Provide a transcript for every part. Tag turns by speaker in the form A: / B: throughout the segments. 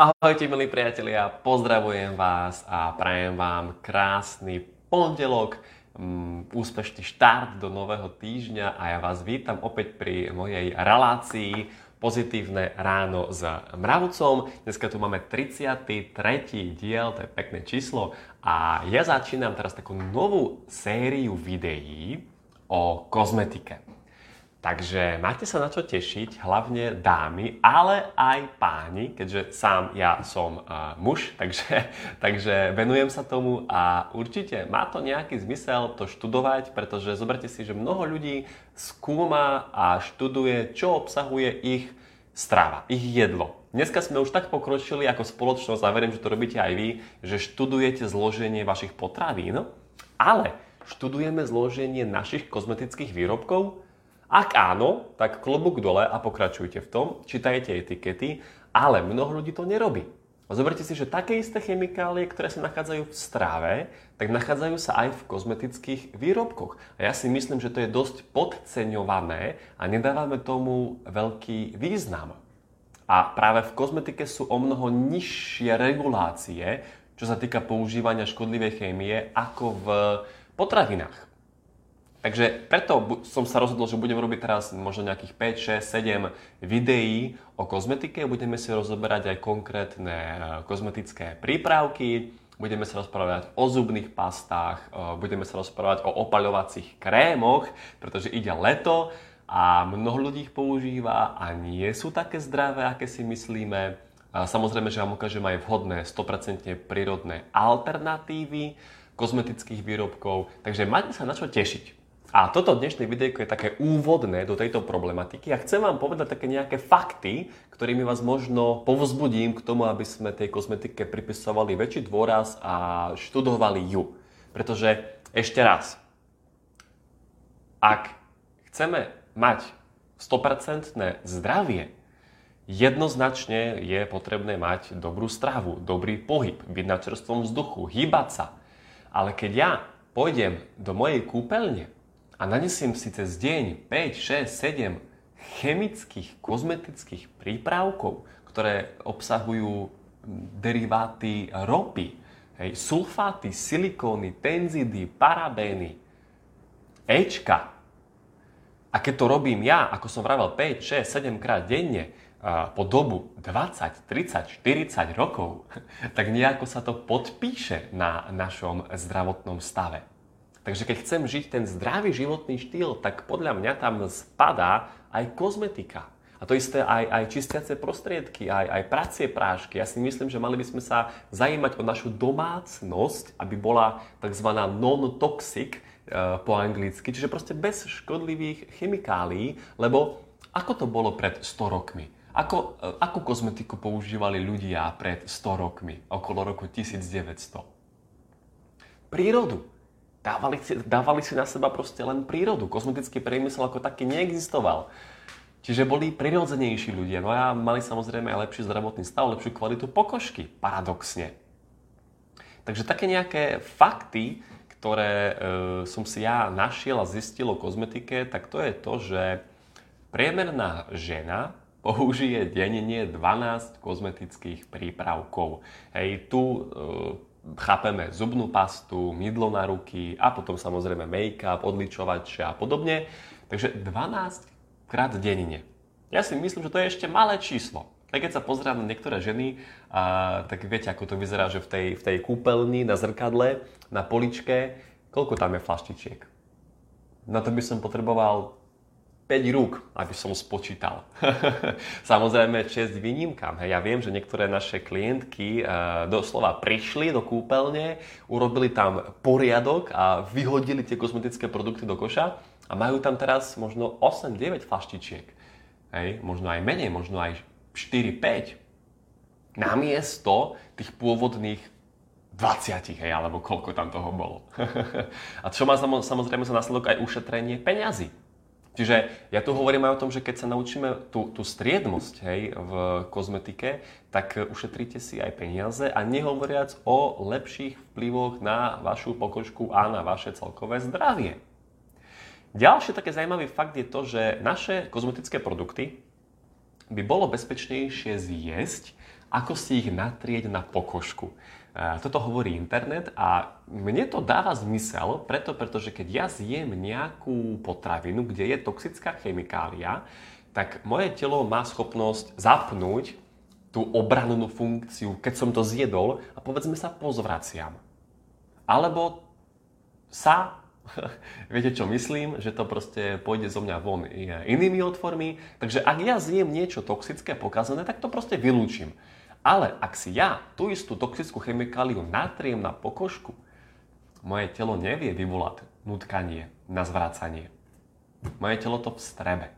A: Ahojte milí priatelia, pozdravujem vás a prajem vám krásny pondelok, um, úspešný štart do nového týždňa a ja vás vítam opäť pri mojej relácii Pozitívne ráno s mravcom. Dneska tu máme 33. diel, to je pekné číslo a ja začínam teraz takú novú sériu videí o kozmetike. Takže máte sa na čo tešiť, hlavne dámy, ale aj páni, keďže sám ja som uh, muž, takže, takže venujem sa tomu a určite má to nejaký zmysel to študovať, pretože zoberte si, že mnoho ľudí skúma a študuje, čo obsahuje ich strava, ich jedlo. Dneska sme už tak pokročili ako spoločnosť a verím, že to robíte aj vy, že študujete zloženie vašich potravín, ale študujeme zloženie našich kozmetických výrobkov, ak áno, tak klobúk dole a pokračujte v tom, čítajte etikety, ale mnoho ľudí to nerobí. Zoberte si, že také isté chemikálie, ktoré sa nachádzajú v stráve, tak nachádzajú sa aj v kozmetických výrobkoch. A ja si myslím, že to je dosť podceňované a nedávame tomu veľký význam. A práve v kozmetike sú o mnoho nižšie regulácie, čo sa týka používania škodlivej chémie, ako v potravinách. Takže preto som sa rozhodol, že budem robiť teraz možno nejakých 5, 6, 7 videí o kozmetike. Budeme si rozoberať aj konkrétne e, kozmetické prípravky, budeme sa rozprávať o zubných pastách, e, budeme sa rozprávať o opaľovacích krémoch, pretože ide leto a mnoho ľudí ich používa a nie sú také zdravé, aké si myslíme. Samozrejme, že vám ukážem aj vhodné 100% prírodné alternatívy kozmetických výrobkov, takže máte sa na čo tešiť. A toto dnešné videjko je také úvodné do tejto problematiky a chcem vám povedať také nejaké fakty, ktorými vás možno povzbudím k tomu, aby sme tej kozmetike pripisovali väčší dôraz a študovali ju. Pretože ešte raz, ak chceme mať 100% zdravie, jednoznačne je potrebné mať dobrú stravu, dobrý pohyb, byť na čerstvom vzduchu, hýbať sa. Ale keď ja pôjdem do mojej kúpeľne a nanesiem si cez deň 5, 6, 7 chemických, kozmetických prípravkov, ktoré obsahujú deriváty ropy, hej, sulfáty, silikóny, tenzidy, parabény, Ečka. A keď to robím ja, ako som vravel, 5, 6, 7 krát denne, po dobu 20, 30, 40 rokov, tak nejako sa to podpíše na našom zdravotnom stave. Takže keď chcem žiť ten zdravý životný štýl, tak podľa mňa tam spadá aj kozmetika. A to isté aj, aj čistiace prostriedky, aj, aj pracie prášky. Ja si myslím, že mali by sme sa zajímať o našu domácnosť, aby bola tzv. non-toxic e, po anglicky, čiže proste bez škodlivých chemikálií, lebo ako to bolo pred 100 rokmi? Ako, e, akú kozmetiku používali ľudia pred 100 rokmi, okolo roku 1900? Prírodu dávali si, dávali si na seba proste len prírodu. Kozmetický priemysel ako taký neexistoval. Čiže boli prirodzenejší ľudia. No a mali samozrejme aj lepší zdravotný stav, lepšiu kvalitu pokožky, paradoxne. Takže také nejaké fakty, ktoré e, som si ja našiel a zistil o kozmetike, tak to je to, že priemerná žena použije denne 12 kozmetických prípravkov. Hej, tu e, chápeme zubnú pastu, mydlo na ruky a potom samozrejme make-up, odličovače a podobne. Takže 12 krát denne. Ja si myslím, že to je ešte malé číslo. A keď sa pozerám na niektoré ženy, a, tak viete, ako to vyzerá, že v tej, v tej kúpeľni, na zrkadle, na poličke, koľko tam je flaštičiek. Na to by som potreboval 5 rúk, aby som spočítal. Samozrejme, čest výnimkám. Ja viem, že niektoré naše klientky uh, doslova prišli do kúpeľne, urobili tam poriadok a vyhodili tie kozmetické produkty do koša a majú tam teraz možno 8-9 flaštičiek. Hej, možno aj menej, možno aj 4-5. Namiesto tých pôvodných 20, hej, alebo koľko tam toho bolo. a čo má samozrejme za následok aj ušetrenie peňazí. Čiže ja tu hovorím aj o tom, že keď sa naučíme tú, tú striednosť hej, v kozmetike, tak ušetríte si aj peniaze a nehovoriac o lepších vplyvoch na vašu pokožku a na vaše celkové zdravie. Ďalší taký zaujímavý fakt je to, že naše kozmetické produkty by bolo bezpečnejšie zjesť, ako si ich natrieť na pokožku. Toto hovorí internet a mne to dáva zmysel, preto, pretože keď ja zjem nejakú potravinu, kde je toxická chemikália, tak moje telo má schopnosť zapnúť tú obrannú funkciu, keď som to zjedol a povedzme sa pozvraciam. Alebo sa, viete čo myslím, že to proste pôjde zo mňa von inými otvormi, takže ak ja zjem niečo toxické, pokazané, tak to proste vylúčim. Ale ak si ja tú istú toxickú chemikáliu natriem na pokožku, moje telo nevie vyvolať nutkanie na zvracanie. Moje telo to vstrebe.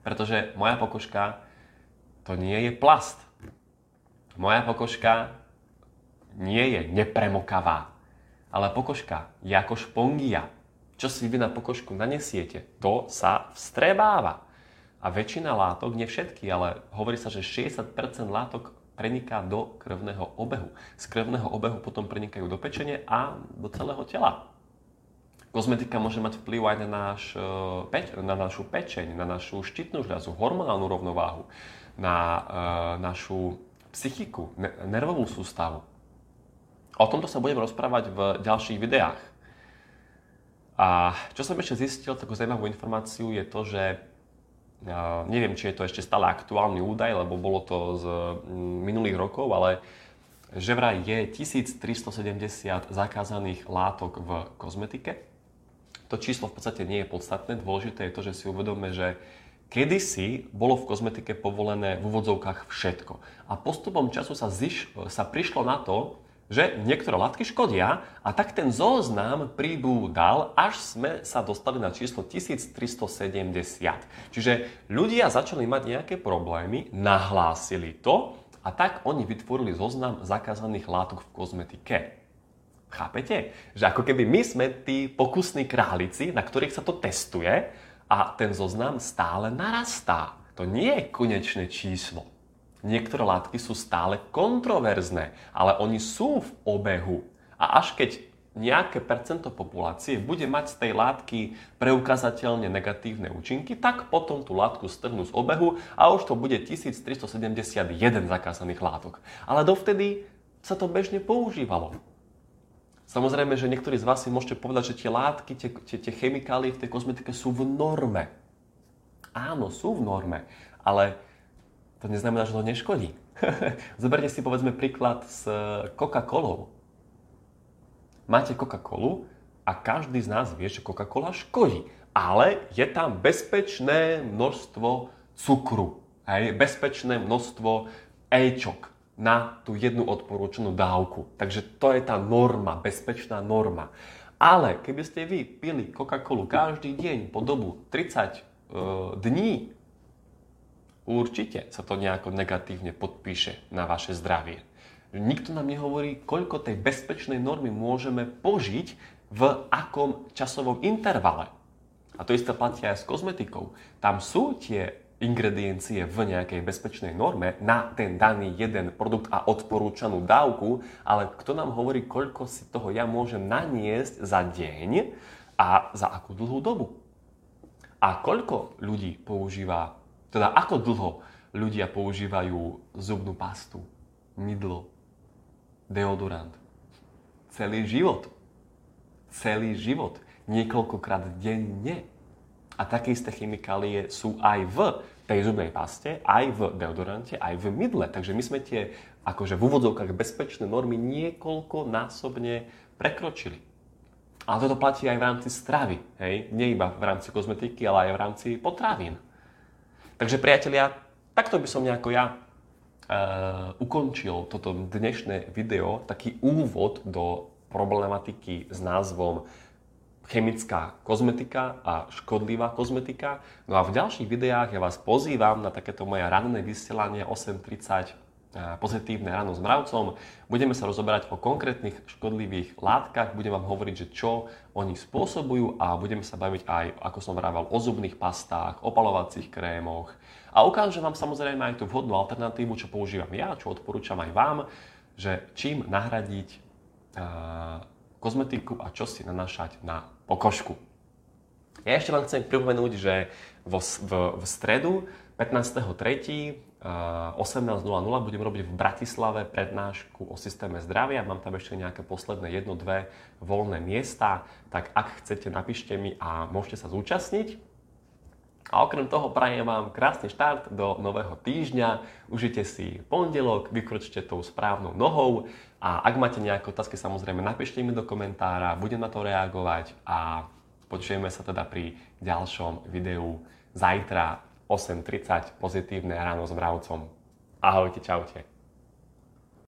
A: Pretože moja pokožka to nie je plast. Moja pokožka nie je nepremokavá. Ale pokožka je ako špongia. Čo si vy na pokožku nanesiete, to sa vstrebáva. A väčšina látok, nie všetky, ale hovorí sa, že 60% látok preniká do krvného obehu. Z krvného obehu potom prenikajú do pečene a do celého tela. Kozmetika môže mať vplyv aj na, náš, e, na našu pečeň, na našu štítnu žľazu, hormonálnu rovnováhu, na uh, našu psychiku, nervovú sústavu. O tomto sa budem rozprávať v ďalších videách. A čo som ešte zistil, takú zaujímavú informáciu je to, že neviem, či je to ešte stále aktuálny údaj, lebo bolo to z mm, minulých rokov, ale že vraj je 1370 zakázaných látok v kozmetike. To číslo v podstate nie je podstatné, dôležité je to, že si uvedome, že kedysi bolo v kozmetike povolené v úvodzovkách všetko. A postupom času sa, ziš, sa prišlo na to, že niektoré látky škodia a tak ten zoznam pribúdal, až sme sa dostali na číslo 1370. Čiže ľudia začali mať nejaké problémy, nahlásili to a tak oni vytvorili zoznam zakázaných látok v kozmetike. Chápete? Že ako keby my sme tí pokusní králici, na ktorých sa to testuje a ten zoznam stále narastá. To nie je konečné číslo. Niektoré látky sú stále kontroverzné, ale oni sú v obehu. A až keď nejaké percento populácie bude mať z tej látky preukazateľne negatívne účinky, tak potom tú látku strhnú z obehu a už to bude 1371 zakázaných látok. Ale dovtedy sa to bežne používalo. Samozrejme, že niektorí z vás si môžete povedať, že tie látky, tie, tie, tie chemikálie v tej kozmetike sú v norme. Áno, sú v norme, ale to neznamená, že to neškodí. Zoberte si povedzme príklad s Coca-Colou. Máte Coca-Colu a každý z nás vie, že Coca-Cola škodí. Ale je tam bezpečné množstvo cukru. Hej, bezpečné množstvo Ečok na tú jednu odporúčanú dávku. Takže to je tá norma, bezpečná norma. Ale keby ste vy pili Coca-Colu každý deň po dobu 30 e, dní, určite sa to nejako negatívne podpíše na vaše zdravie. Nikto nám nehovorí, koľko tej bezpečnej normy môžeme požiť v akom časovom intervale. A to isté platí aj s kozmetikou. Tam sú tie ingrediencie v nejakej bezpečnej norme na ten daný jeden produkt a odporúčanú dávku, ale kto nám hovorí, koľko si toho ja môžem naniesť za deň a za akú dlhú dobu. A koľko ľudí používa teda ako dlho ľudia používajú zubnú pastu, mydlo, deodorant? Celý život. Celý život. Niekoľkokrát denne. A také isté chemikálie sú aj v tej zubnej paste, aj v deodorante, aj v mydle. Takže my sme tie akože v úvodzovkách bezpečné normy niekoľkonásobne prekročili. Ale toto platí aj v rámci stravy. Hej? Nie iba v rámci kozmetiky, ale aj v rámci potravín. Takže priatelia, takto by som nejako ja uh, ukončil toto dnešné video, taký úvod do problematiky s názvom chemická kozmetika a škodlivá kozmetika. No a v ďalších videách ja vás pozývam na takéto moje ranné vysielanie 8.30 pozitívne ráno s mravcom. Budeme sa rozoberať o konkrétnych škodlivých látkach, budem vám hovoriť, že čo oni spôsobujú a budeme sa baviť aj, ako som vrával, o zubných pastách, opalovacích krémoch a ukážem vám samozrejme aj tú vhodnú alternatívu, čo používam ja, čo odporúčam aj vám, že čím nahradiť uh, kozmetiku a čo si nanášať na pokožku. Ja ešte vám chcem pripomenúť, že vo, v, v stredu 15.3. 18.00 budem robiť v Bratislave prednášku o systéme zdravia. Mám tam ešte nejaké posledné jedno, dve voľné miesta, tak ak chcete, napíšte mi a môžete sa zúčastniť. A okrem toho prajem vám krásny štart do nového týždňa. Užite si pondelok, vykročte tou správnou nohou a ak máte nejaké otázky, samozrejme napíšte mi do komentára, budem na to reagovať a počujeme sa teda pri ďalšom videu zajtra 8.30 pozitívne ráno s mravcom. Ahojte, čaute.